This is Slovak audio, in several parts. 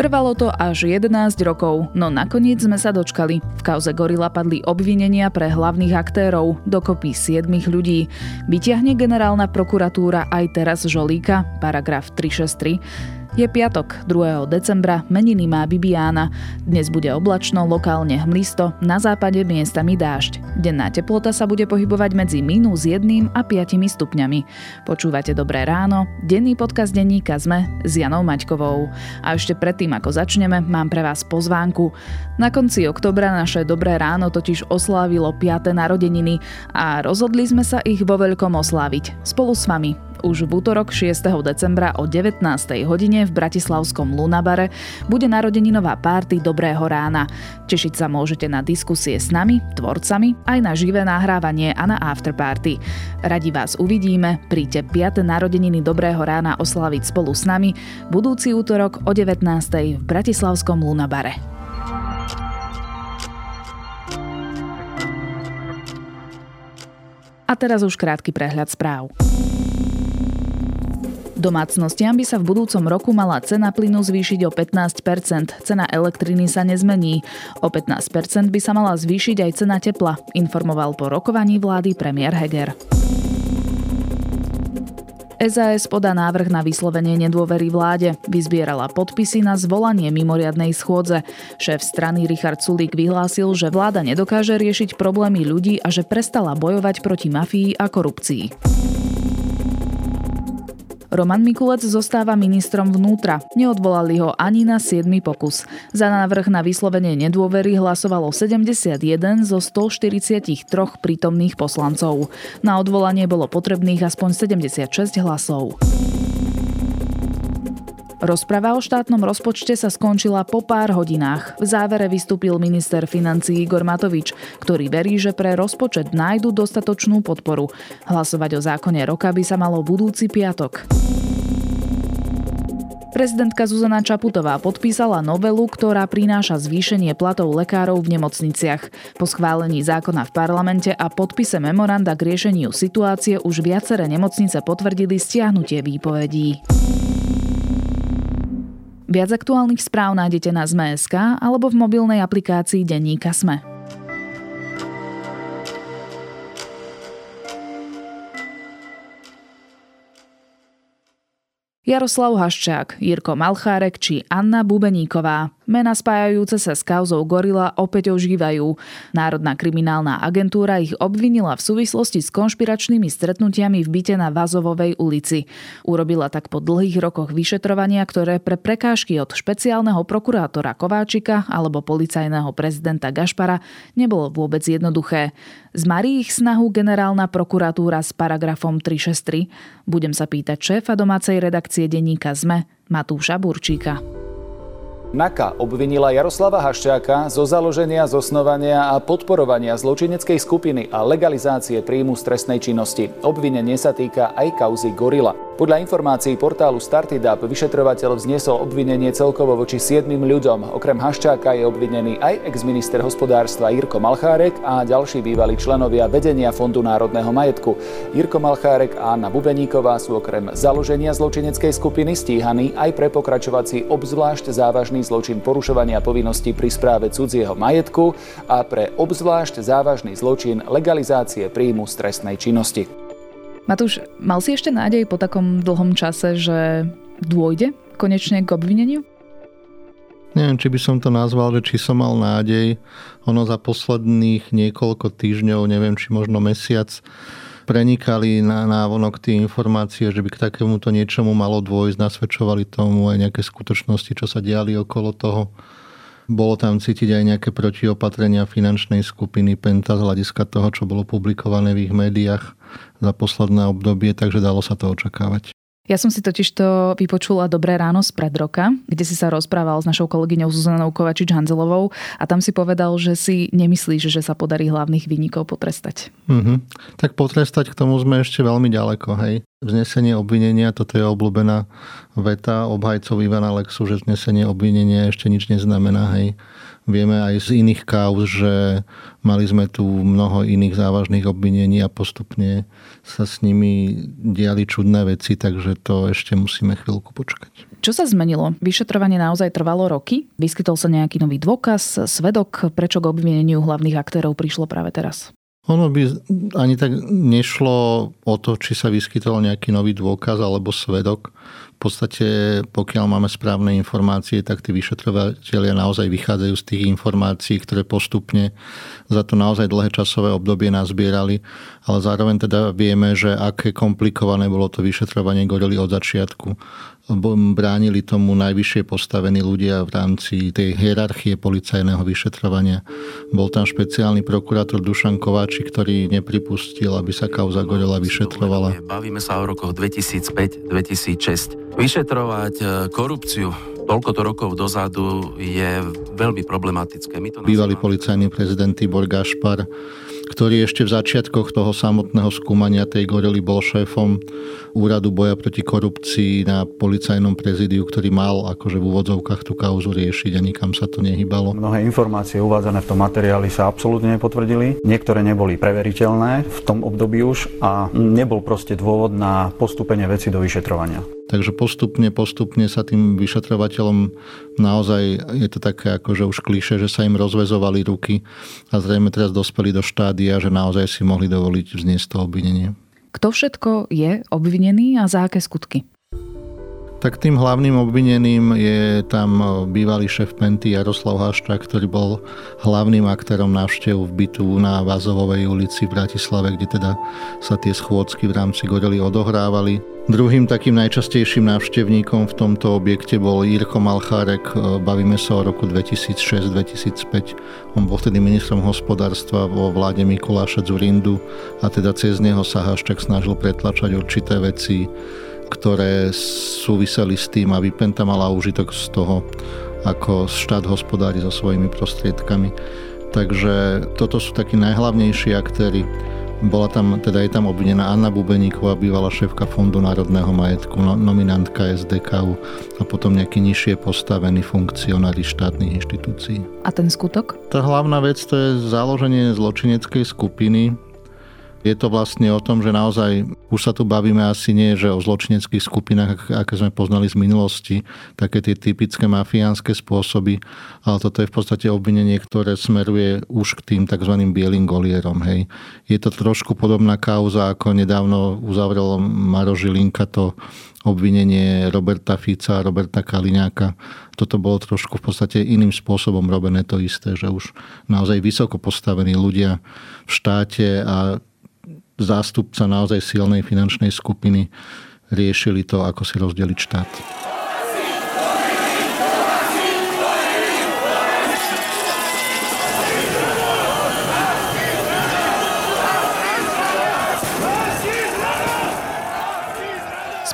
Trvalo to až 11 rokov, no nakoniec sme sa dočkali. V kauze Gorila padli obvinenia pre hlavných aktérov, dokopy 7 ľudí. Vyťahne generálna prokuratúra aj teraz Žolíka, paragraf 363. Je piatok, 2. decembra, meniny má Bibiána. Dnes bude oblačno, lokálne hmlisto, na západe miestami dážď. Denná teplota sa bude pohybovať medzi minus 1 a 5 stupňami. Počúvate Dobré ráno, denný podcast denníka ZME s Janou Maťkovou. A ešte predtým, ako začneme, mám pre vás pozvánku. Na konci oktobra naše Dobré ráno totiž oslávilo 5. narodeniny a rozhodli sme sa ich vo veľkom osláviť. Spolu s vami už v útorok 6. decembra o 19. hodine v Bratislavskom Lunabare bude narodeninová párty Dobrého rána. Tešiť sa môžete na diskusie s nami, tvorcami, aj na živé nahrávanie a na afterparty. Radi vás uvidíme, príďte 5. narodeniny Dobrého rána oslaviť spolu s nami budúci útorok o 19. v Bratislavskom Lunabare. A teraz už krátky prehľad správ. Domácnostiam by sa v budúcom roku mala cena plynu zvýšiť o 15% Cena elektriny sa nezmení. O 15% by sa mala zvýšiť aj cena tepla, informoval po rokovaní vlády premiér Heger. SAS podá návrh na vyslovenie nedôvery vláde. Vyzbierala podpisy na zvolanie mimoriadnej schôdze. Šéf strany Richard Sulík vyhlásil, že vláda nedokáže riešiť problémy ľudí a že prestala bojovať proti mafii a korupcii. Roman Mikulec zostáva ministrom vnútra. Neodvolali ho ani na 7. pokus. Za návrh na vyslovenie nedôvery hlasovalo 71 zo 143 prítomných poslancov. Na odvolanie bolo potrebných aspoň 76 hlasov. Rozprava o štátnom rozpočte sa skončila po pár hodinách. V závere vystúpil minister financí Igor Matovič, ktorý verí, že pre rozpočet nájdu dostatočnú podporu. Hlasovať o zákone roka by sa malo budúci piatok. Prezidentka Zuzana Čaputová podpísala novelu, ktorá prináša zvýšenie platov lekárov v nemocniciach. Po schválení zákona v parlamente a podpise memoranda k riešeniu situácie už viaceré nemocnice potvrdili stiahnutie výpovedí. Viac aktuálnych správ nájdete na Zme.sk alebo v mobilnej aplikácii Denníka Sme. Jaroslav Haščák, Jirko Malchárek či Anna Bubeníková. Mena spájajúce sa s kauzou Gorila opäť ožívajú. Národná kriminálna agentúra ich obvinila v súvislosti s konšpiračnými stretnutiami v byte na Vazovovej ulici. Urobila tak po dlhých rokoch vyšetrovania, ktoré pre prekážky od špeciálneho prokurátora Kováčika alebo policajného prezidenta Gašpara nebolo vôbec jednoduché. Zmarí ich snahu generálna prokuratúra s paragrafom 363? Budem sa pýtať šéfa domácej redakcie denníka ZME Matúša Burčíka. NAKA obvinila Jaroslava Haščáka zo založenia, zosnovania a podporovania zločineckej skupiny a legalizácie príjmu z trestnej činnosti. Obvinenie sa týka aj kauzy Gorila. Podľa informácií portálu Startidap vyšetrovateľ vzniesol obvinenie celkovo voči siedmým ľuďom. Okrem Haščáka je obvinený aj exminister hospodárstva Jirko Malchárek a ďalší bývalí členovia vedenia Fondu národného majetku. Jirko Malchárek a Anna Bubeníková sú okrem založenia zločineckej skupiny stíhaní aj pre pokračovací obzvlášť závažný zločin porušovania povinností pri správe cudzieho majetku a pre obzvlášť závažný zločin legalizácie príjmu z trestnej činnosti. Matúš, mal si ešte nádej po takom dlhom čase, že dôjde konečne k obvineniu? Neviem, či by som to nazval, že či som mal nádej. Ono za posledných niekoľko týždňov, neviem, či možno mesiac, prenikali na návonok tie informácie, že by k takémuto niečomu malo dôjsť, nasvedčovali tomu aj nejaké skutočnosti, čo sa diali okolo toho. Bolo tam cítiť aj nejaké protiopatrenia finančnej skupiny Penta z hľadiska toho, čo bolo publikované v ich médiách za posledné obdobie, takže dalo sa to očakávať. Ja som si totiž to vypočula Dobré ráno z pred roka, kde si sa rozprával s našou kolegyňou Zuzanou Kovačič-Hanzelovou a tam si povedal, že si nemyslíš, že sa podarí hlavných výnikov potrestať. Mm-hmm. Tak potrestať k tomu sme ešte veľmi ďaleko, hej. Vznesenie obvinenia, toto je obľúbená veta obhajcov Ivana Lexu, že vznesenie obvinenia ešte nič neznamená, hej Vieme aj z iných kauz, že mali sme tu mnoho iných závažných obvinení a postupne sa s nimi diali čudné veci, takže to ešte musíme chvíľku počkať. Čo sa zmenilo? Vyšetrovanie naozaj trvalo roky? Vyskytol sa nejaký nový dôkaz, svedok? Prečo k obvineniu hlavných aktérov prišlo práve teraz? Ono by ani tak nešlo o to, či sa vyskytol nejaký nový dôkaz alebo svedok. Podstate, pokiaľ máme správne informácie, tak tí vyšetrovateľia naozaj vychádzajú z tých informácií, ktoré postupne za to naozaj dlhé časové obdobie nazbierali, ale zároveň teda vieme, že aké komplikované bolo to vyšetrovanie gorily od začiatku bránili tomu najvyššie postavení ľudia v rámci tej hierarchie policajného vyšetrovania. Bol tam špeciálny prokurátor Dušan Kováči, ktorý nepripustil, aby sa kauza Gorela vyšetrovala. Bavíme sa o rokoch 2005-2006. Vyšetrovať e, korupciu toľkoto rokov dozadu je veľmi problematické. My to Bývalý policajný prezident Tibor Gašpar ktorý ešte v začiatkoch toho samotného skúmania tej gorely bol šéfom úradu boja proti korupcii na policajnom prezidiu, ktorý mal akože v úvodzovkách tú kauzu riešiť a nikam sa to nehybalo. Mnohé informácie uvádzané v tom materiáli sa absolútne nepotvrdili. Niektoré neboli preveriteľné v tom období už a nebol proste dôvod na postúpenie veci do vyšetrovania. Takže postupne, postupne sa tým vyšetrovateľom naozaj, je to také ako, že už kliše, že sa im rozvezovali ruky a zrejme teraz dospeli do štádia, že naozaj si mohli dovoliť vzniesť to obvinenie. Kto všetko je obvinený a za aké skutky? Tak tým hlavným obvineným je tam bývalý šéf Penty Jaroslav Haščák, ktorý bol hlavným aktérom návštevu v bytu na Vazovovej ulici v Bratislave, kde teda sa tie schôdzky v rámci Gorely odohrávali. Druhým takým najčastejším návštevníkom v tomto objekte bol Jirko Malchárek, bavíme sa o roku 2006-2005. On bol vtedy ministrom hospodárstva vo vláde Mikuláša Zurindu a teda cez neho sa Haščák snažil pretlačať určité veci ktoré súviseli s tým, aby Penta mala užitok z toho, ako štát hospodári so svojimi prostriedkami. Takže toto sú takí najhlavnejší aktéry. Bola tam, teda je tam obvinená Anna Bubeníková, bývalá šéfka Fondu národného majetku, no, nominantka SDKU a potom nejakí nižšie postavení funkcionári štátnych inštitúcií. A ten skutok? Tá hlavná vec to je založenie zločineckej skupiny, je to vlastne o tom, že naozaj už sa tu bavíme asi nie, že o zločineckých skupinách, aké sme poznali z minulosti, také tie typické mafiánske spôsoby, ale toto je v podstate obvinenie, ktoré smeruje už k tým tzv. bielým golierom. Hej. Je to trošku podobná kauza, ako nedávno uzavrel Maro Žilinka to obvinenie Roberta Fica a Roberta Kaliňáka. Toto bolo trošku v podstate iným spôsobom robené to isté, že už naozaj vysoko postavení ľudia v štáte a zástupca naozaj silnej finančnej skupiny riešili to, ako si rozdeliť štát.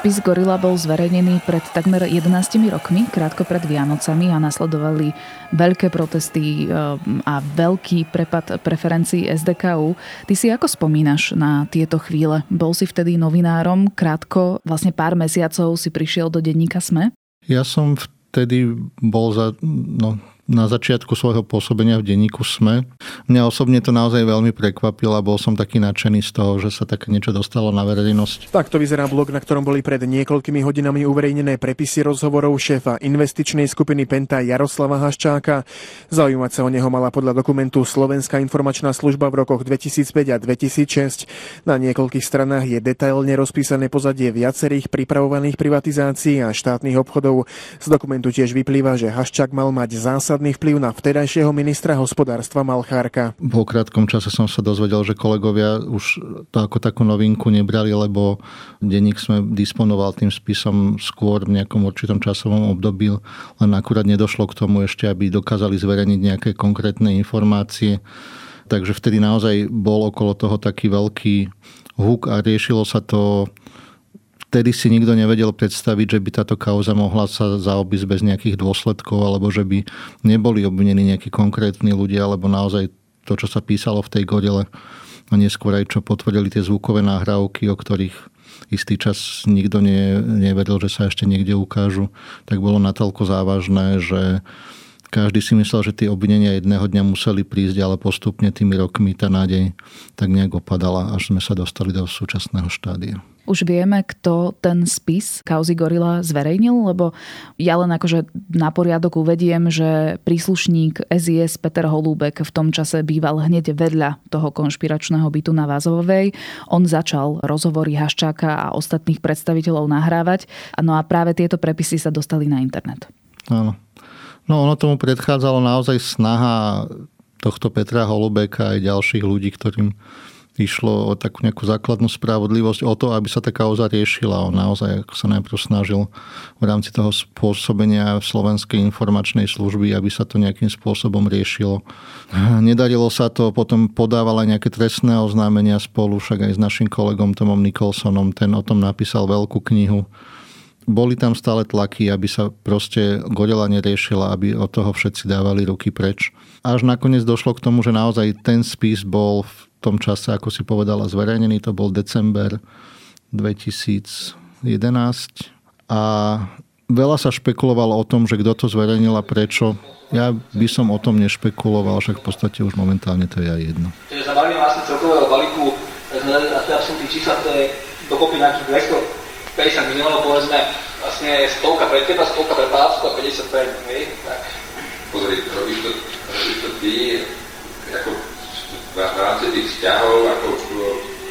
Spis Gorila bol zverejnený pred takmer 11 rokmi, krátko pred Vianocami a nasledovali veľké protesty eh, a veľký prepad preferencií SDKU. Ty si ako spomínaš na tieto chvíle? Bol si vtedy novinárom, krátko, vlastne pár mesiacov si prišiel do denníka SME? Ja som vtedy bol za, no, na začiatku svojho pôsobenia v denníku SME. Mňa osobne to naozaj veľmi prekvapilo a bol som taký nadšený z toho, že sa také niečo dostalo na verejnosť. Takto vyzerá blog, na ktorom boli pred niekoľkými hodinami uverejnené prepisy rozhovorov šéfa investičnej skupiny Penta Jaroslava Haščáka. Zaujímať sa o neho mala podľa dokumentu Slovenská informačná služba v rokoch 2005 a 2006. Na niekoľkých stranách je detailne rozpísané pozadie viacerých pripravovaných privatizácií a štátnych obchodov. Z dokumentu tiež vyplýva, že Haščák mal mať zásad zásadný vplyv na vtedajšieho ministra hospodárstva Malchárka. Po krátkom čase som sa dozvedel, že kolegovia už to ako takú novinku nebrali, lebo denník sme disponoval tým spisom skôr v nejakom určitom časovom období, len akurát nedošlo k tomu ešte, aby dokázali zverejniť nejaké konkrétne informácie. Takže vtedy naozaj bol okolo toho taký veľký huk a riešilo sa to vtedy si nikto nevedel predstaviť, že by táto kauza mohla sa zaobísť bez nejakých dôsledkov, alebo že by neboli obvinení nejakí konkrétni ľudia, alebo naozaj to, čo sa písalo v tej godele a neskôr aj čo potvrdili tie zvukové nahrávky, o ktorých istý čas nikto ne, nevedel, že sa ešte niekde ukážu, tak bolo natoľko závažné, že každý si myslel, že tie obvinenia jedného dňa museli prísť, ale postupne tými rokmi tá nádej tak nejak opadala, až sme sa dostali do súčasného štádia. Už vieme, kto ten spis kauzy Gorila zverejnil, lebo ja len akože na poriadok uvediem, že príslušník SIS Peter Holúbek v tom čase býval hneď vedľa toho konšpiračného bytu na Vázovej. On začal rozhovory Haščáka a ostatných predstaviteľov nahrávať. No a práve tieto prepisy sa dostali na internet. Áno. No ono tomu predchádzalo naozaj snaha tohto Petra Holubeka aj ďalších ľudí, ktorým išlo o takú nejakú základnú spravodlivosť, o to, aby sa tá kauza riešila. On naozaj ako sa najprv snažil v rámci toho spôsobenia Slovenskej informačnej služby, aby sa to nejakým spôsobom riešilo. Nedarilo sa to, potom podávala nejaké trestné oznámenia spolu, však aj s našim kolegom Tomom Nikolsonom, ten o tom napísal veľkú knihu boli tam stále tlaky, aby sa proste Gorila neriešila, aby od toho všetci dávali ruky preč. Až nakoniec došlo k tomu, že naozaj ten spis bol v tom čase, ako si povedala, zverejnený. To bol december 2011 a veľa sa špekulovalo o tom, že kto to zverejnil a prečo. Ja by som o tom nešpekuloval, však v podstate už momentálne to je aj jedno. Čiže za balík vlastne celkového balíku sme na tie absolútne čísla, to je dokopy nejakých 200 50 miliónov, povedzme, vlastne je stovka pre teba, stovka pre Pávsku a 50 pre hej, tak. Pozri, robíš to, robíš to ty, ako v, v rámci tých vzťahov, ako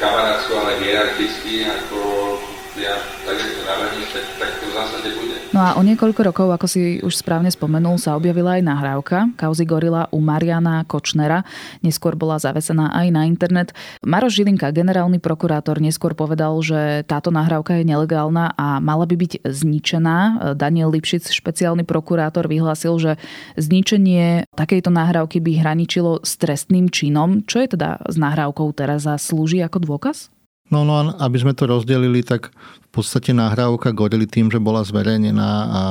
kamarátsko, ale hierarchicky, ako No a o niekoľko rokov, ako si už správne spomenul, sa objavila aj nahrávka kauzy Gorila u Mariana Kočnera. Neskôr bola zavesená aj na internet. Maroš Žilinka, generálny prokurátor, neskôr povedal, že táto nahrávka je nelegálna a mala by byť zničená. Daniel Lipšic, špeciálny prokurátor, vyhlásil, že zničenie takejto nahrávky by hraničilo s trestným činom. Čo je teda s nahrávkou teraz a slúži ako dôkaz? No, no aby sme to rozdelili, tak v podstate nahrávka Gorily tým, že bola zverejnená a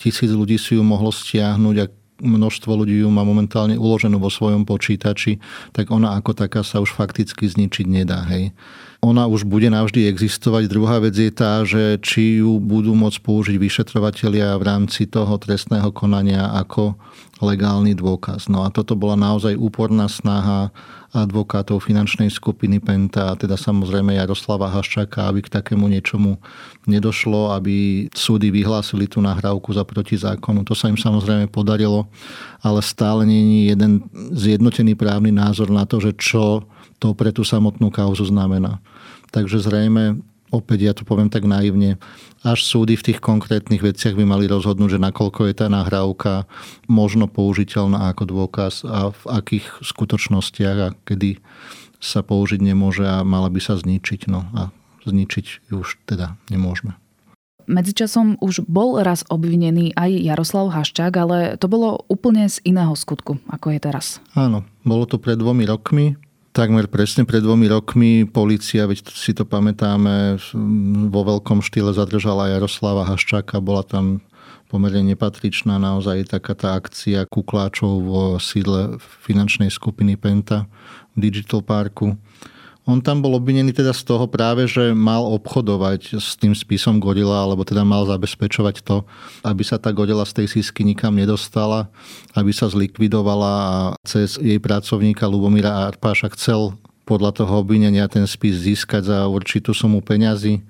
tisíc ľudí si ju mohlo stiahnuť a množstvo ľudí ju má momentálne uloženú vo svojom počítači, tak ona ako taká sa už fakticky zničiť nedá. Hej. Ona už bude navždy existovať. Druhá vec je tá, že či ju budú môcť použiť vyšetrovatelia v rámci toho trestného konania ako legálny dôkaz. No a toto bola naozaj úporná snaha advokátov finančnej skupiny Penta teda samozrejme Jaroslava Haščáka, aby k takému niečomu nedošlo, aby súdy vyhlásili tú nahrávku za protizákonu. To sa im samozrejme podarilo, ale stále nie je jeden zjednotený právny názor na to, že čo to pre tú samotnú kauzu znamená. Takže zrejme opäť ja to poviem tak naivne, až súdy v tých konkrétnych veciach by mali rozhodnúť, že nakoľko je tá nahrávka možno použiteľná ako dôkaz a v akých skutočnostiach a kedy sa použiť nemôže a mala by sa zničiť. No a zničiť už teda nemôžeme. Medzičasom už bol raz obvinený aj Jaroslav Haščák, ale to bolo úplne z iného skutku, ako je teraz. Áno, bolo to pred dvomi rokmi takmer presne pred dvomi rokmi policia, veď si to pamätáme, vo veľkom štýle zadržala Jaroslava Haščáka, bola tam pomerne nepatričná naozaj taká tá akcia kukláčov vo sídle finančnej skupiny Penta v Digital Parku. On tam bol obvinený teda z toho práve, že mal obchodovať s tým spisom Godila, alebo teda mal zabezpečovať to, aby sa tá Godila z tej sísky nikam nedostala, aby sa zlikvidovala a cez jej pracovníka Lubomíra Arpáša chcel podľa toho obvinenia ten spis získať za určitú sumu peňazí.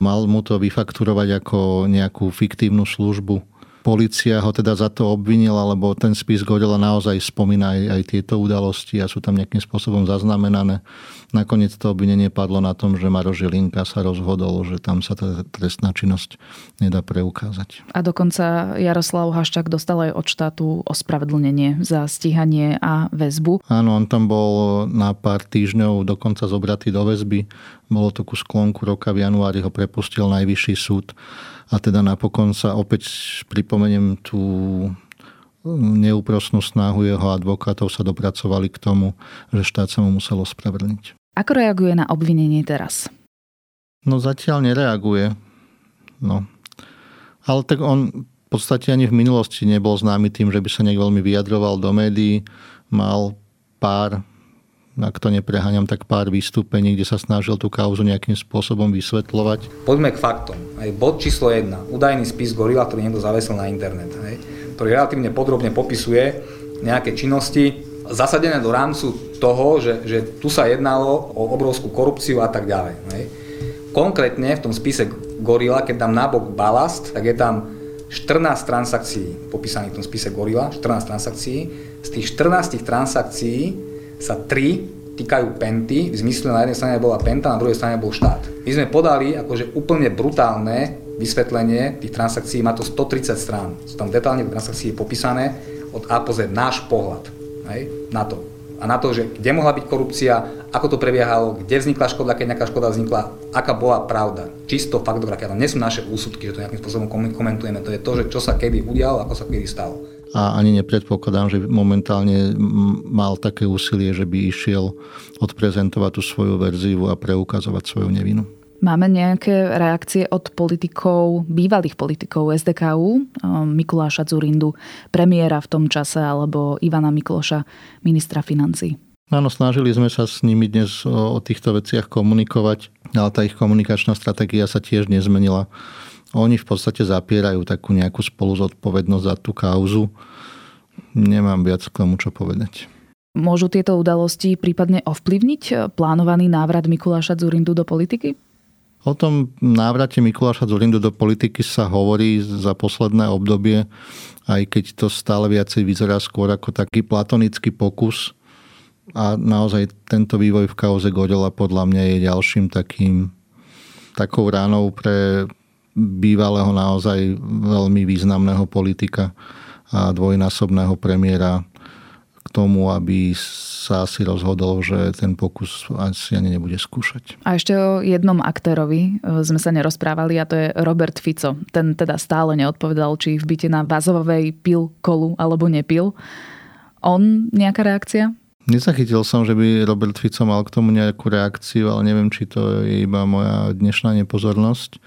Mal mu to vyfakturovať ako nejakú fiktívnu službu Polícia ho teda za to obvinila, lebo ten spis Godela naozaj spomína aj, aj tieto udalosti a sú tam nejakým spôsobom zaznamenané. Nakoniec to obvinenie padlo na tom, že Maro Žilinka sa rozhodol, že tam sa tá trestná činnosť nedá preukázať. A dokonca Jaroslav Haščák dostal aj od štátu ospravedlnenie za stíhanie a väzbu. Áno, on tam bol na pár týždňov dokonca zobratý do väzby. Bolo to ku sklonku roka v januári ho prepustil najvyšší súd a teda napokon sa opäť pripomeniem tú neúprosnú snahu jeho advokátov sa dopracovali k tomu, že štát sa mu muselo spravedlniť. Ako reaguje na obvinenie teraz? No zatiaľ nereaguje. No. Ale tak on v podstate ani v minulosti nebol známy tým, že by sa nejak veľmi vyjadroval do médií. Mal pár ak to nepreháňam, tak pár vystúpení, kde sa snažil tú kauzu nejakým spôsobom vysvetľovať. Poďme k faktom. Aj bod číslo 1. Údajný spis Gorila, ktorý niekto zavesil na internet. Hej. ktorý relatívne podrobne popisuje nejaké činnosti zasadené do rámcu toho, že, že tu sa jednalo o obrovskú korupciu a tak ďalej. Hej. Konkrétne v tom spise Gorila, keď dám nabok balast, tak je tam 14 transakcií popísaných v tom spise Gorila, 14 transakcií. Z tých 14 transakcií sa 3 týkajú Penty, v zmysle na jednej strane bola Penta, na druhej strane bol štát. My sme podali akože úplne brutálne vysvetlenie tých transakcií, má to 130 strán. Sú tam detálne transakcie popísané od A po Z, náš pohľad hej, na to. A na to, že kde mohla byť korupcia, ako to prebiehalo, kde vznikla škoda, keď nejaká škoda vznikla, aká bola pravda. Čisto faktografia. Tam nie sú naše úsudky, že to nejakým spôsobom komentujeme. To je to, že čo sa kedy udialo, ako sa kedy stalo. A ani nepredpokladám, že momentálne mal také úsilie, že by išiel odprezentovať tú svoju verziu a preukazovať svoju nevinu. Máme nejaké reakcie od politikov, bývalých politikov SDKU, Mikuláša Zurindu, premiéra v tom čase, alebo Ivana Mikloša, ministra financí? Áno, snažili sme sa s nimi dnes o, o týchto veciach komunikovať, ale tá ich komunikačná stratégia sa tiež nezmenila. Oni v podstate zapierajú takú nejakú spolu zodpovednosť za tú kauzu. Nemám viac k tomu, čo povedať. Môžu tieto udalosti prípadne ovplyvniť plánovaný návrat Mikuláša Zurindu do politiky? O tom návrate Mikuláša Zurindu do politiky sa hovorí za posledné obdobie, aj keď to stále viacej vyzerá skôr ako taký platonický pokus. A naozaj tento vývoj v kauze Godela podľa mňa je ďalším takým takou ránou pre bývalého naozaj veľmi významného politika a dvojnásobného premiéra k tomu, aby sa asi rozhodol, že ten pokus asi ani nebude skúšať. A ešte o jednom aktérovi e, sme sa nerozprávali a to je Robert Fico. Ten teda stále neodpovedal, či v byte na Vazovej pil kolu alebo nepil. On nejaká reakcia? Nezachytil som, že by Robert Fico mal k tomu nejakú reakciu, ale neviem, či to je iba moja dnešná nepozornosť.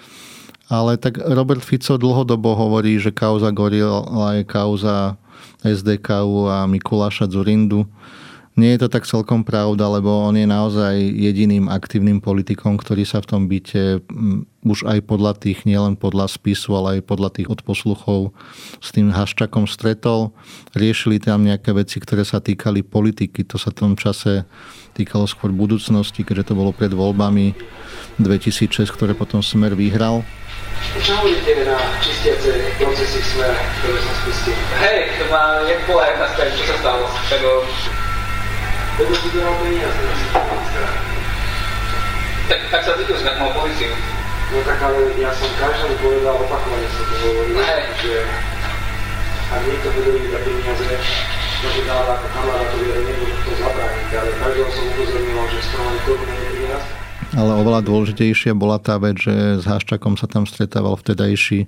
Ale tak Robert Fico dlhodobo hovorí, že kauza Gorila je kauza SDKU a Mikuláša Zurindu. Nie je to tak celkom pravda, lebo on je naozaj jediným aktívnym politikom, ktorý sa v tom byte už aj podľa tých, nielen podľa spisu, ale aj podľa tých odposluchov s tým Haščakom stretol. Riešili tam nejaké veci, ktoré sa týkali politiky. To sa v tom čase týkalo skôr budúcnosti, keďže to bolo pred voľbami 2006, ktoré potom Smer vyhral. Čo hovoríte na čistiace procesy smer, ktoré som spustil? Hej, to má, jak bola jedna z čo sa stalo? Tego... Lebo si dal peniaze. Tak, tak sa ty už mal policiu. No tak ale ja som každému povedal, opakovane som to hovoril, že ak niekto bude mi dať peniaze, môže dávať ako kamarátovi, ale nemôžem to zabrániť, ale každého som upozornil, že strana nikomu nie je peniaze. Ale oveľa dôležitejšia bola tá vec, že s Haščakom sa tam stretával vtedajší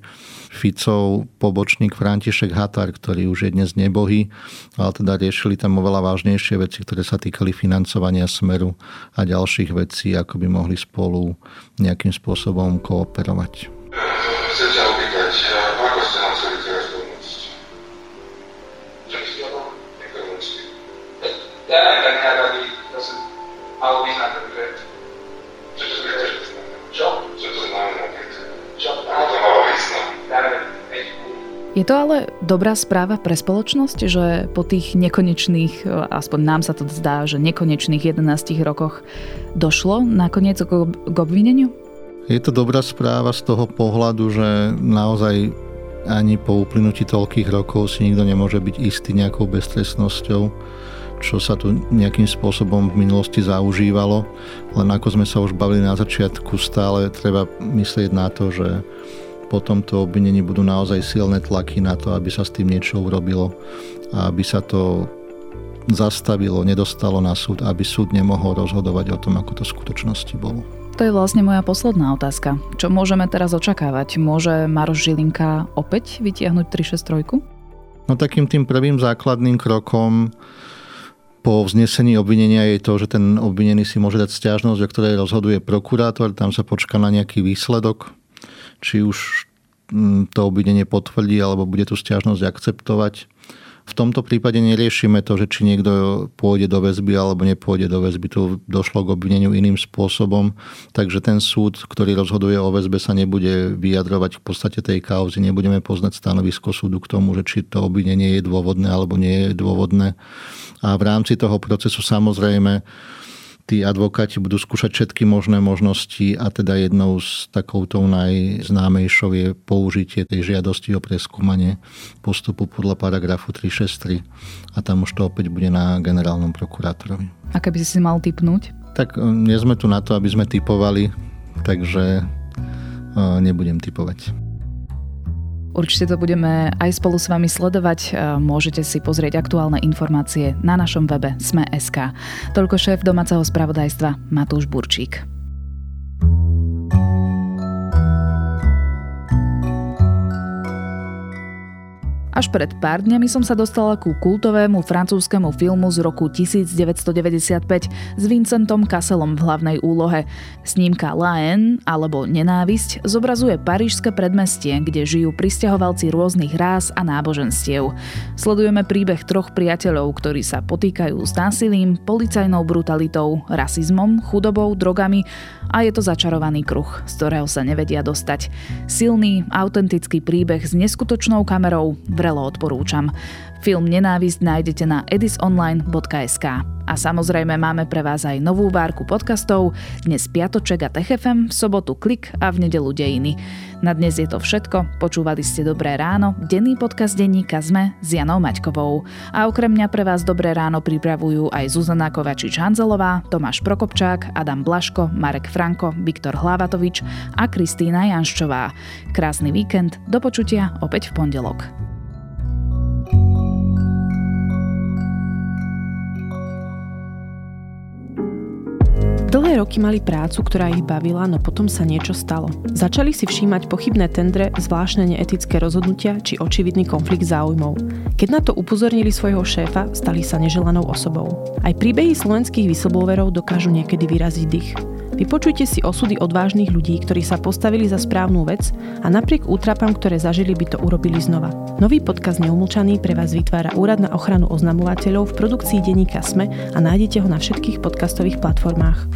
Ficov pobočník František Hatar, ktorý už je dnes nebohý, ale teda riešili tam oveľa vážnejšie veci, ktoré sa týkali financovania Smeru a ďalších vecí, ako by mohli spolu nejakým spôsobom kooperovať. Je to ale dobrá správa pre spoločnosť, že po tých nekonečných, aspoň nám sa to zdá, že nekonečných 11 rokoch došlo nakoniec k obvineniu? Je to dobrá správa z toho pohľadu, že naozaj ani po uplynutí toľkých rokov si nikto nemôže byť istý nejakou beztrestnosťou, čo sa tu nejakým spôsobom v minulosti zaužívalo. Len ako sme sa už bavili na začiatku, stále treba myslieť na to, že po tomto obvinení budú naozaj silné tlaky na to, aby sa s tým niečo urobilo a aby sa to zastavilo, nedostalo na súd, aby súd nemohol rozhodovať o tom, ako to v skutočnosti bolo. To je vlastne moja posledná otázka. Čo môžeme teraz očakávať? Môže Maroš Žilinka opäť vytiahnuť 363? No takým tým prvým základným krokom po vznesení obvinenia je to, že ten obvinený si môže dať stiažnosť, o ktorej rozhoduje prokurátor, tam sa počká na nejaký výsledok či už mm, to obvinenie potvrdí alebo bude tú stiažnosť akceptovať. V tomto prípade neriešime to, že či niekto pôjde do väzby alebo nepôjde do väzby. Tu došlo k obvineniu iným spôsobom, takže ten súd, ktorý rozhoduje o väzbe, sa nebude vyjadrovať v podstate tej kauzy. Nebudeme poznať stanovisko súdu k tomu, že či to obvinenie je dôvodné alebo nie je dôvodné. A v rámci toho procesu samozrejme tí advokáti budú skúšať všetky možné možnosti a teda jednou z takouto najznámejšou je použitie tej žiadosti o preskúmanie postupu podľa paragrafu 363 a tam už to opäť bude na generálnom prokurátorovi. A keby si si mal typnúť? Tak e, nie sme tu na to, aby sme typovali, takže e, nebudem typovať. Určite to budeme aj spolu s vami sledovať. E, môžete si pozrieť aktuálne informácie na našom webe Sme.sk. Toľko šéf domáceho spravodajstva Matúš Burčík. Až pred pár dňami som sa dostala ku kultovému francúzskému filmu z roku 1995 s Vincentom Kasselom v hlavnej úlohe. Snímka Laen, alebo Nenávisť, zobrazuje parížske predmestie, kde žijú pristahovalci rôznych rás a náboženstiev. Sledujeme príbeh troch priateľov, ktorí sa potýkajú s násilím, policajnou brutalitou, rasizmom, chudobou, drogami a je to začarovaný kruh, z ktorého sa nevedia dostať. Silný, autentický príbeh s neskutočnou kamerou, vrelo odporúčam. Film Nenávisť nájdete na edisonline.sk. A samozrejme máme pre vás aj novú várku podcastov, dnes Piatoček a TechFM, v sobotu Klik a v nedelu Dejiny. Na dnes je to všetko, počúvali ste Dobré ráno, denný podcast denníka ZME s Janou Maťkovou. A okrem mňa pre vás Dobré ráno pripravujú aj Zuzana Kovačič-Hanzelová, Tomáš Prokopčák, Adam Blaško, Marek Franko, Viktor Hlavatovič a Kristýna Janščová. Krásny víkend, do počutia opäť v pondelok. Roky mali prácu, ktorá ich bavila, no potom sa niečo stalo. Začali si všímať pochybné tendre, zvláštne neetické rozhodnutia či očividný konflikt záujmov. Keď na to upozornili svojho šéfa, stali sa neželanou osobou. Aj príbehy slovenských whistleblowerov dokážu niekedy vyraziť dých. Vypočujte si osudy odvážnych ľudí, ktorí sa postavili za správnu vec a napriek útrapám, ktoré zažili, by to urobili znova. Nový podcast Neumlčaný pre vás vytvára Úrad na ochranu oznamovateľov v produkcii denníka SME a nájdete ho na všetkých podcastových platformách.